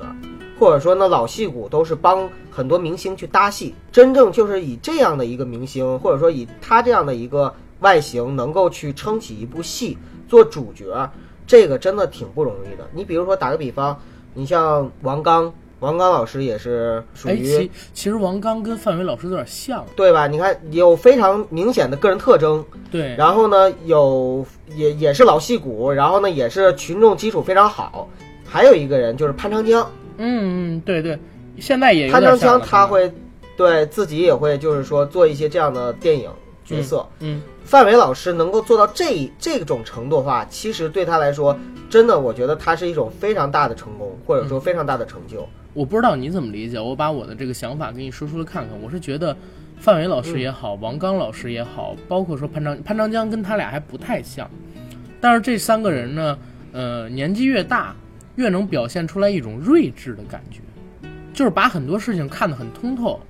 或者说呢老戏骨都是帮很多明星去搭戏。真正就是以这样的一个明星，或者说以他这样的一个外形，能够去撑起一部戏做主角，这个真的挺不容易的。你比如说打个比方，你像王刚。王刚老师也是属于，其其实王刚跟范伟老师有点像，对吧？你看有非常明显的个人特征，对。然后呢，有也也是老戏骨，然后呢也是群众基础非常好。还有一个人就是潘长江，嗯嗯，对对，现在也潘长江他会对自己也会就是说做一些这样的电影角色，嗯。范伟老师能够做到这这种程度的话，其实对他来说，真的我觉得他是一种非常大的成功，或者说非常大的成就。我不知道你怎么理解，我把我的这个想法给你说出来看看。我是觉得范伟老师也好，王刚老师也好，包括说潘长潘长江跟他俩还不太像，但是这三个人呢，呃，年纪越大，越能表现出来一种睿智的感觉，就是把很多事情看得很通透。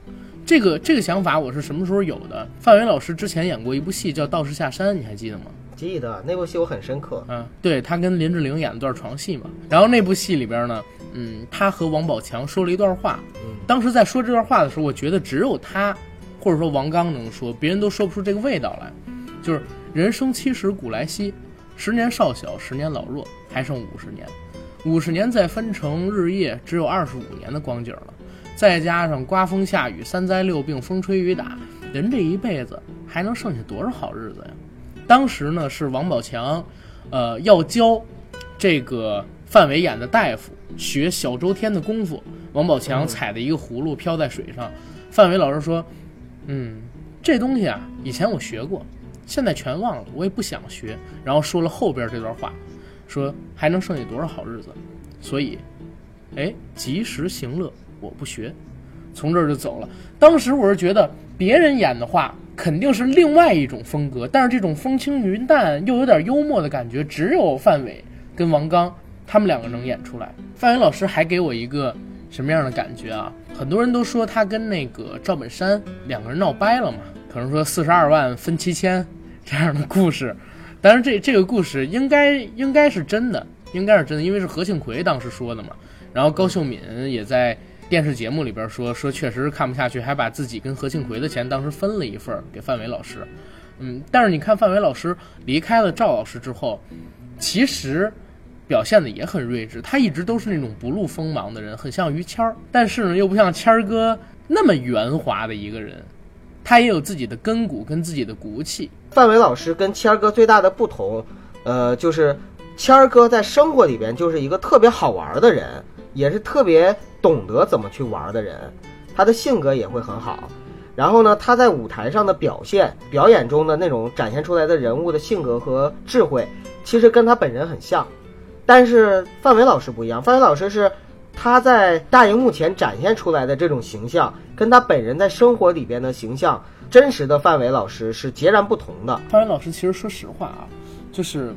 这个这个想法我是什么时候有的？范伟老师之前演过一部戏叫《道士下山》，你还记得吗？记得那部戏我很深刻。嗯，对他跟林志玲演了段床戏嘛。然后那部戏里边呢，嗯，他和王宝强说了一段话。嗯，当时在说这段话的时候，我觉得只有他，或者说王刚能说，别人都说不出这个味道来。就是人生七十古来稀，十年少小，十年老弱，还剩五十年。五十年再分成日夜，只有二十五年的光景了。再加上刮风下雨、三灾六病、风吹雨打，人这一辈子还能剩下多少好日子呀？当时呢是王宝强，呃，要教这个范伟演的大夫学小周天的功夫。王宝强踩的一个葫芦飘在水上，范伟老师说：“嗯，这东西啊，以前我学过，现在全忘了，我也不想学。”然后说了后边这段话，说还能剩下多少好日子？所以，哎，及时行乐。我不学，从这儿就走了。当时我是觉得别人演的话肯定是另外一种风格，但是这种风轻云淡又有点幽默的感觉，只有范伟跟王刚他们两个能演出来。范伟老师还给我一个什么样的感觉啊？很多人都说他跟那个赵本山两个人闹掰了嘛，可能说四十二万分七千这样的故事。但是这这个故事应该应该是真的，应该是真的，因为是何庆魁当时说的嘛。然后高秀敏也在。电视节目里边说说确实是看不下去，还把自己跟何庆魁的钱当时分了一份给范伟老师，嗯，但是你看范伟老师离开了赵老师之后，其实表现的也很睿智，他一直都是那种不露锋芒的人，很像于谦儿，但是呢又不像谦儿哥那么圆滑的一个人，他也有自己的根骨跟自己的骨气。范伟老师跟谦儿哥最大的不同，呃，就是谦儿哥在生活里边就是一个特别好玩的人。也是特别懂得怎么去玩的人，他的性格也会很好。然后呢，他在舞台上的表现、表演中的那种展现出来的人物的性格和智慧，其实跟他本人很像。但是范伟老师不一样，范伟老师是他在大荧幕前展现出来的这种形象，跟他本人在生活里边的形象，真实的范伟老师是截然不同的。范伟老师其实说实话啊，就是。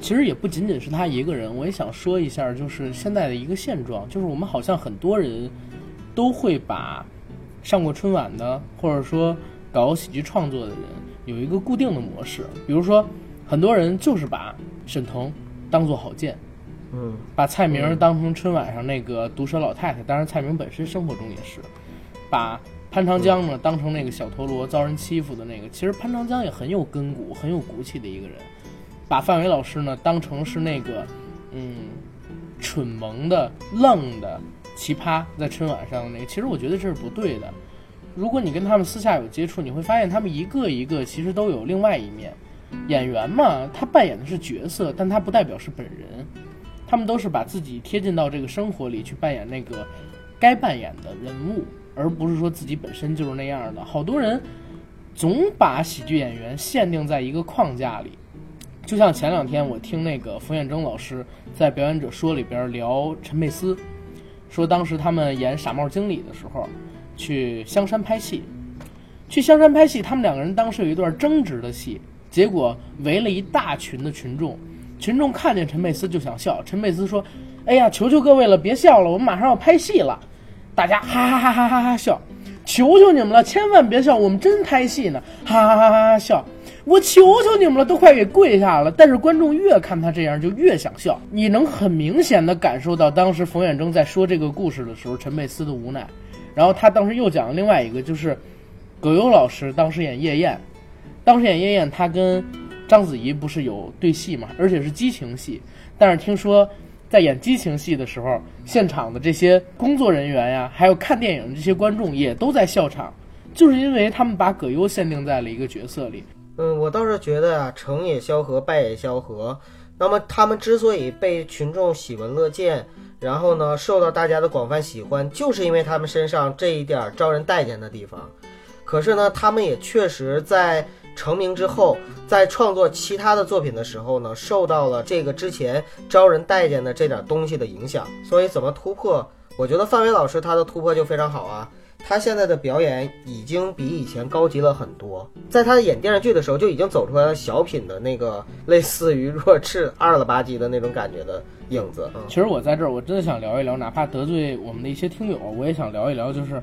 其实也不仅仅是他一个人，我也想说一下，就是现在的一个现状，就是我们好像很多人都会把上过春晚的，或者说搞喜剧创作的人有一个固定的模式，比如说很多人就是把沈腾当做好剑，嗯，把蔡明当成春晚上那个毒舌老太太，当然蔡明本身生活中也是，把潘长江呢当成那个小陀螺遭人欺负的那个，其实潘长江也很有根骨、很有骨气的一个人。把范伟老师呢当成是那个，嗯，蠢萌的、愣的奇葩，在春晚上那个，其实我觉得这是不对的。如果你跟他们私下有接触，你会发现他们一个一个其实都有另外一面。演员嘛，他扮演的是角色，但他不代表是本人。他们都是把自己贴近到这个生活里去扮演那个该扮演的人物，而不是说自己本身就是那样的。好多人总把喜剧演员限定在一个框架里。就像前两天我听那个冯远征老师在《表演者说》里边聊陈佩斯，说当时他们演傻帽经理的时候，去香山拍戏，去香山拍戏，他们两个人当时有一段争执的戏，结果围了一大群的群众，群众看见陈佩斯就想笑，陈佩斯说：“哎呀，求求各位了，别笑了，我们马上要拍戏了。”大家哈哈哈哈哈哈笑，求求你们了，千万别笑，我们真拍戏呢，哈哈哈哈哈笑。我求求你们了，都快给跪下了。但是观众越看他这样，就越想笑。你能很明显的感受到，当时冯远征在说这个故事的时候，陈佩斯的无奈。然后他当时又讲了另外一个，就是葛优老师当时演夜宴，当时演叶燕，他跟章子怡不是有对戏嘛，而且是激情戏。但是听说在演激情戏的时候，现场的这些工作人员呀，还有看电影的这些观众也都在笑场，就是因为他们把葛优限定在了一个角色里。嗯，我倒是觉得啊，成也萧何，败也萧何。那么他们之所以被群众喜闻乐见，然后呢受到大家的广泛喜欢，就是因为他们身上这一点招人待见的地方。可是呢，他们也确实在成名之后，在创作其他的作品的时候呢，受到了这个之前招人待见的这点东西的影响。所以怎么突破，我觉得范伟老师他的突破就非常好啊。他现在的表演已经比以前高级了很多，在他演电视剧的时候就已经走出来了小品的那个类似于弱智二了吧唧的那种感觉的影子。其实我在这儿，我真的想聊一聊，哪怕得罪我们的一些听友，我也想聊一聊，就是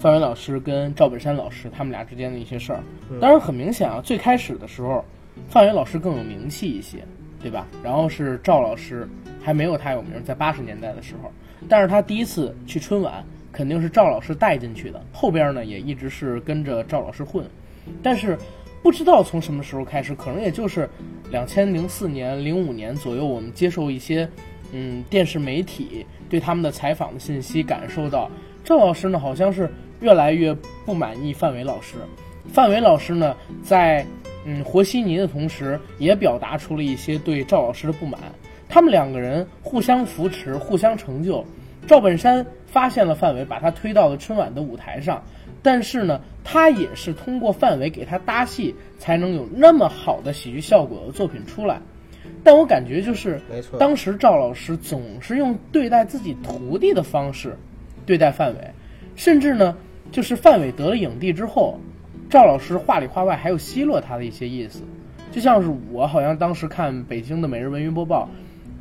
范伟老师跟赵本山老师他们俩之间的一些事儿。当然很明显啊，最开始的时候，范伟老师更有名气一些，对吧？然后是赵老师还没有他有名，在八十年代的时候，但是他第一次去春晚。肯定是赵老师带进去的，后边呢也一直是跟着赵老师混，但是不知道从什么时候开始，可能也就是两千零四年、零五年左右，我们接受一些嗯电视媒体对他们的采访的信息，感受到赵老师呢好像是越来越不满意范伟老师，范伟老师呢在嗯和稀泥的同时，也表达出了一些对赵老师的不满，他们两个人互相扶持，互相成就。赵本山发现了范伟，把他推到了春晚的舞台上，但是呢，他也是通过范伟给他搭戏，才能有那么好的喜剧效果的作品出来。但我感觉就是，没错，当时赵老师总是用对待自己徒弟的方式对待范伟，甚至呢，就是范伟得了影帝之后，赵老师话里话外还有奚落他的一些意思，就像是我好像当时看北京的每日文娱播报。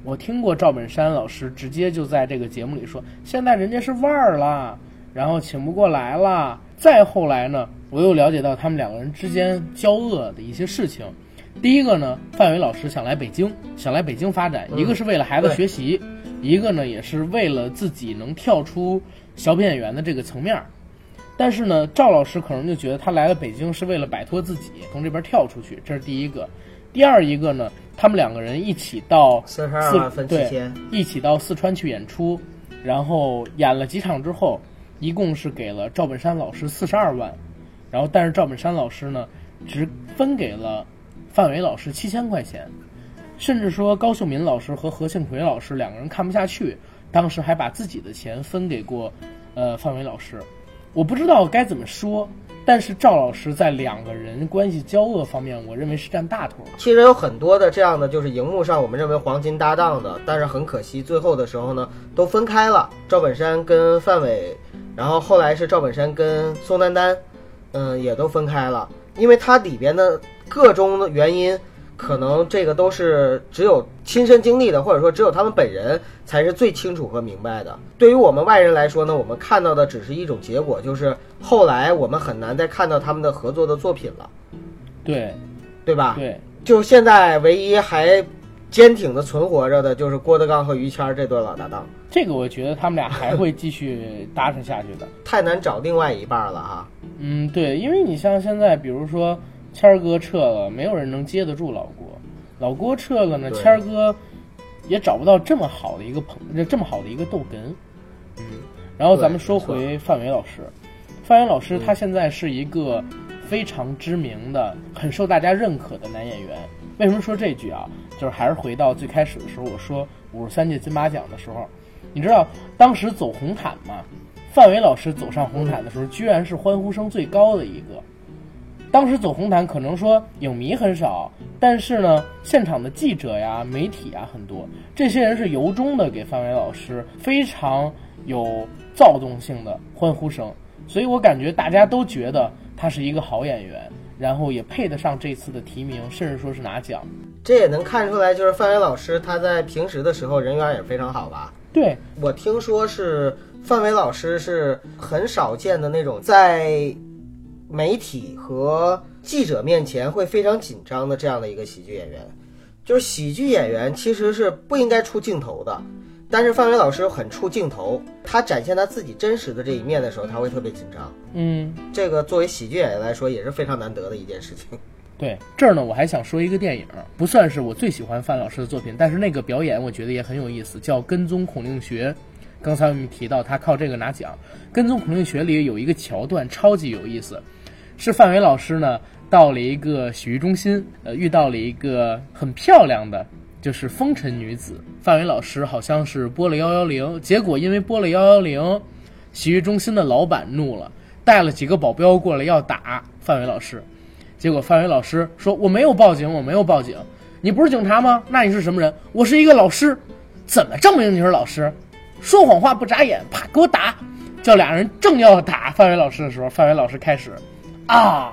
我听过赵本山老师直接就在这个节目里说，现在人家是腕儿了，然后请不过来了。再后来呢，我又了解到他们两个人之间交恶的一些事情。第一个呢，范伟老师想来北京，想来北京发展，一个是为了孩子学习，一个呢也是为了自己能跳出小品演员的这个层面。但是呢，赵老师可能就觉得他来了北京是为了摆脱自己，从这边跳出去，这是第一个。第二一个呢，他们两个人一起到四十二万分七千，一起到四川去演出，然后演了几场之后，一共是给了赵本山老师四十二万，然后但是赵本山老师呢，只分给了范伟老师七千块钱，甚至说高秀敏老师和何庆魁老师两个人看不下去，当时还把自己的钱分给过，呃范伟老师，我不知道该怎么说。但是赵老师在两个人关系交恶方面，我认为是占大头。其实有很多的这样的，就是荧幕上我们认为黄金搭档的，但是很可惜，最后的时候呢，都分开了。赵本山跟范伟，然后后来是赵本山跟宋丹丹，嗯，也都分开了，因为它里边的各种的原因。可能这个都是只有亲身经历的，或者说只有他们本人才是最清楚和明白的。对于我们外人来说呢，我们看到的只是一种结果，就是后来我们很难再看到他们的合作的作品了。对，对吧？对，就现在唯一还坚挺的存活着的，就是郭德纲和于谦这对老搭档。这个我觉得他们俩还会继续搭上下去的。*laughs* 太难找另外一半了哈。嗯，对，因为你像现在，比如说。谦儿哥撤了，没有人能接得住老郭。老郭撤了呢，谦儿哥也找不到这么好的一个朋，这么好的一个逗哏。嗯，然后咱们说回范伟老师，范伟老师他现在是一个非常知名的、很受大家认可的男演员。为什么说这句啊？就是还是回到最开始的时候，我说五十三届金马奖的时候，你知道当时走红毯吗？范伟老师走上红毯的时候，居然是欢呼声最高的一个。当时走红毯，可能说影迷很少，但是呢，现场的记者呀、媒体啊很多，这些人是由衷的给范伟老师非常有躁动性的欢呼声，所以我感觉大家都觉得他是一个好演员，然后也配得上这次的提名，甚至说是拿奖。这也能看出来，就是范伟老师他在平时的时候人缘也非常好吧？对我听说是范伟老师是很少见的那种在。媒体和记者面前会非常紧张的这样的一个喜剧演员，就是喜剧演员其实是不应该出镜头的，但是范伟老师很出镜头，他展现他自己真实的这一面的时候，他会特别紧张。嗯，这个作为喜剧演员来说也是非常难得的一件事情。对，这儿呢我还想说一个电影，不算是我最喜欢范老师的作品，但是那个表演我觉得也很有意思，叫《跟踪孔令学》。刚才我们提到他靠这个拿奖，《跟踪孔令学》里有一个桥段超级有意思。是范伟老师呢，到了一个洗浴中心，呃，遇到了一个很漂亮的，就是风尘女子。范伟老师好像是拨了幺幺零，结果因为拨了幺幺零，洗浴中心的老板怒了，带了几个保镖过来要打范伟老师。结果范伟老师说：“我没有报警，我没有报警。你不是警察吗？那你是什么人？我是一个老师。怎么证明你是老师？说谎话不眨眼，啪，给我打！叫俩人正要打范伟老师的时候，范伟老师开始啊，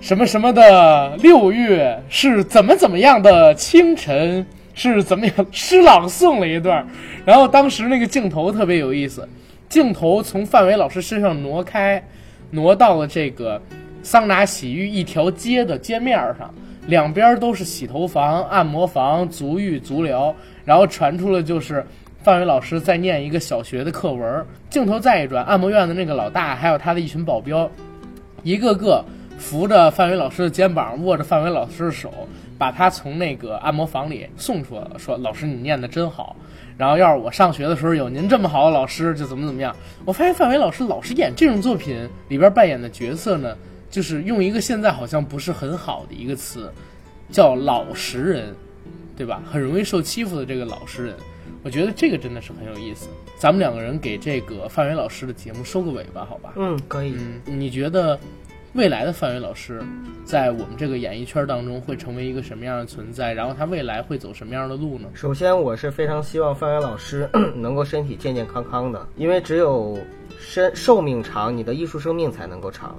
什么什么的六月是怎么怎么样的清晨是怎么样诗朗诵了一段，然后当时那个镜头特别有意思，镜头从范伟老师身上挪开，挪到了这个桑拿洗浴一条街的街面上，两边都是洗头房、按摩房、足浴、足疗，然后传出了就是。范伟老师在念一个小学的课文，镜头再一转，按摩院的那个老大还有他的一群保镖，一个个扶着范伟老师的肩膀，握着范伟老师的手，把他从那个按摩房里送出来了，说：“老师，你念的真好。然后要是我上学的时候有您这么好的老师，就怎么怎么样。”我发现范伟老师老是演这种作品里边扮演的角色呢，就是用一个现在好像不是很好的一个词，叫老实人，对吧？很容易受欺负的这个老实人。我觉得这个真的是很有意思。咱们两个人给这个范伟老师的节目收个尾吧，好吧？嗯，可以。嗯，你觉得未来的范伟老师在我们这个演艺圈当中会成为一个什么样的存在？然后他未来会走什么样的路呢？首先，我是非常希望范伟老师 *clears throat* 能够身体健健康康的，因为只有身寿命长，你的艺术生命才能够长。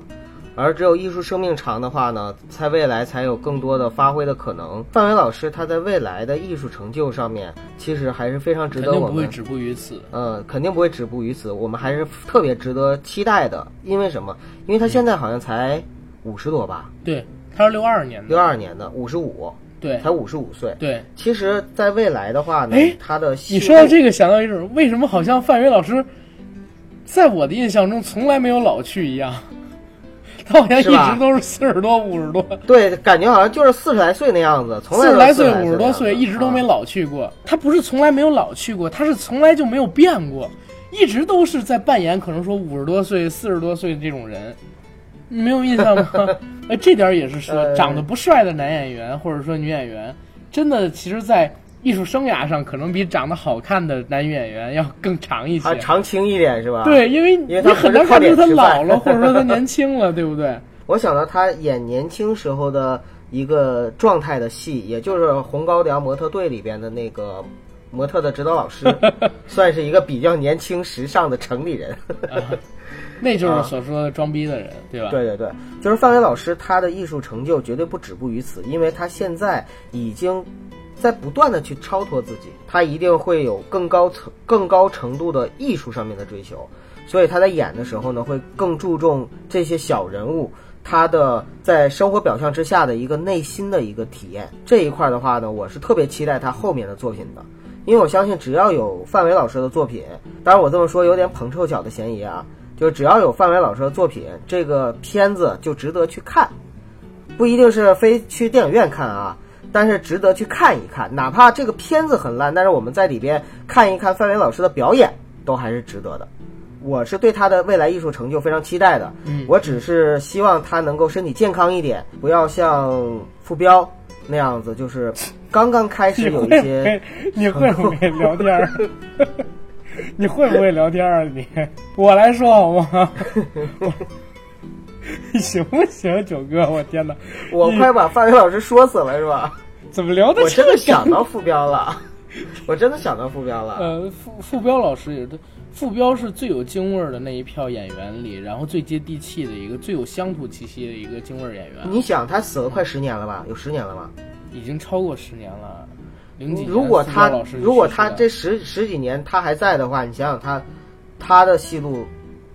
而只有艺术生命长的话呢，在未来才有更多的发挥的可能。范伟老师他在未来的艺术成就上面，其实还是非常值得我们。肯定不会止步于此。嗯，肯定不会止步于此。我们还是特别值得期待的。因为什么？因为他现在好像才五十多吧？对，他是六二年的。六二年的，五十五。对，才五十五岁。对，其实，在未来的话呢，他的你说到这个，想到一种，为什么好像范伟老师，在我的印象中从来没有老去一样。他好像一直都是四十多、五十多，对，感觉好像就是四十来岁那样子，从来四十来岁、五十多岁，一直都没老去过。他不是从来没有老去过，他是从来就没有变过，一直都是在扮演可能说五十多岁、四十多岁的这种人，你没有印象吗？*laughs* 哎，这点也是说，*laughs* 长得不帅的男演员或者说女演员，真的其实，在。艺术生涯上可能比长得好看的男演员要更长一些，长青一点是吧？对，因为你很难看出他老了，或者说他年轻了，对不对？*laughs* 我想到他演年轻时候的一个状态的戏，也就是《红高粱模特队》里边的那个模特的指导老师，*laughs* 算是一个比较年轻时尚的城里人。*laughs* 那就是所说的装逼的人，对吧？对对对，就是范伟老师，他的艺术成就绝对不止步于此，因为他现在已经。在不断的去超脱自己，他一定会有更高层、更高程度的艺术上面的追求，所以他在演的时候呢，会更注重这些小人物他的在生活表象之下的一个内心的一个体验。这一块的话呢，我是特别期待他后面的作品的，因为我相信只要有范伟老师的作品，当然我这么说有点捧臭脚的嫌疑啊，就是只要有范伟老师的作品，这个片子就值得去看，不一定是非去电影院看啊。但是值得去看一看，哪怕这个片子很烂，但是我们在里边看一看范伟老师的表演，都还是值得的。我是对他的未来艺术成就非常期待的。嗯，我只是希望他能够身体健康一点，不要像傅彪那样子，就是刚刚开始有一些。*laughs* 你会不会聊天？你会不会聊天啊？你我来说好吗？*laughs* 行不行，九哥？我天哪！我快把范伟老师说死了，是吧？怎么聊的？*laughs* 我真的想到傅彪了，我真的想到傅彪了。呃，傅傅彪老师也是，傅彪是最有京味儿的那一票演员里，然后最接地气的一个，最有乡土气息的一个京味儿演员。你想，他死了快十年了吧？有十年了吧？已经超过十年了。零几？如果他如果他这十十几年他还在的话，你想想他他的戏路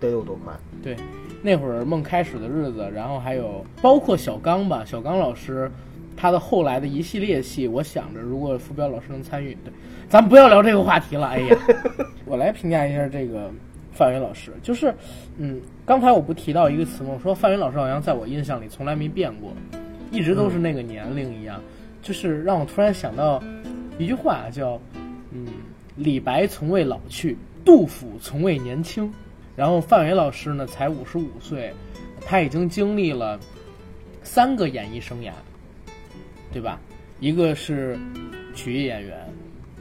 得有多宽？对，那会儿梦开始的日子，然后还有包括小刚吧，小刚老师。他的后来的一系列戏，我想着如果傅彪老师能参与，对，咱们不要聊这个话题了。哎呀，*laughs* 我来评价一下这个范伟老师，就是，嗯，刚才我不提到一个词吗？我说范伟老师好像在我印象里从来没变过，一直都是那个年龄一样，就是让我突然想到一句话，叫，嗯，李白从未老去，杜甫从未年轻，然后范伟老师呢才五十五岁，他已经经历了三个演艺生涯。对吧？一个是曲艺演员，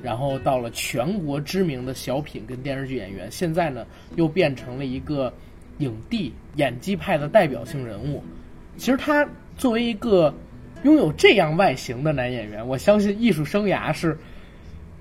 然后到了全国知名的小品跟电视剧演员，现在呢又变成了一个影帝、演技派的代表性人物。其实他作为一个拥有这样外形的男演员，我相信艺术生涯是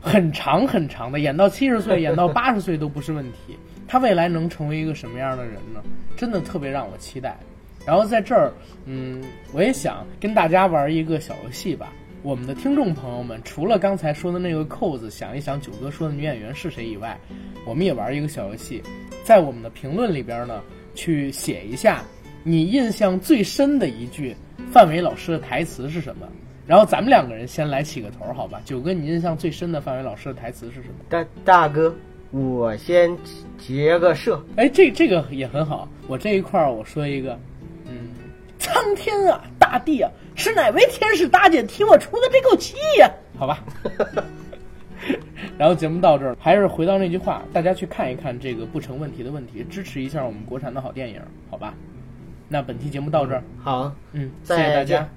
很长很长的，演到七十岁，*laughs* 演到八十岁都不是问题。他未来能成为一个什么样的人呢？真的特别让我期待。然后在这儿，嗯，我也想跟大家玩一个小游戏吧。我们的听众朋友们，除了刚才说的那个扣子，想一想九哥说的女演员是谁以外，我们也玩一个小游戏，在我们的评论里边呢，去写一下你印象最深的一句范伟老师的台词是什么。然后咱们两个人先来起个头，好吧？九哥，你印象最深的范伟老师的台词是什么？大大哥，我先结个社。哎，这这个也很好。我这一块儿我说一个，嗯，苍天啊，大地啊，是哪位天使大姐替我出的这口气呀？好吧。*laughs* 然后节目到这儿，还是回到那句话，大家去看一看这个不成问题的问题，支持一下我们国产的好电影，好吧？那本期节目到这儿，好，嗯，谢谢大家。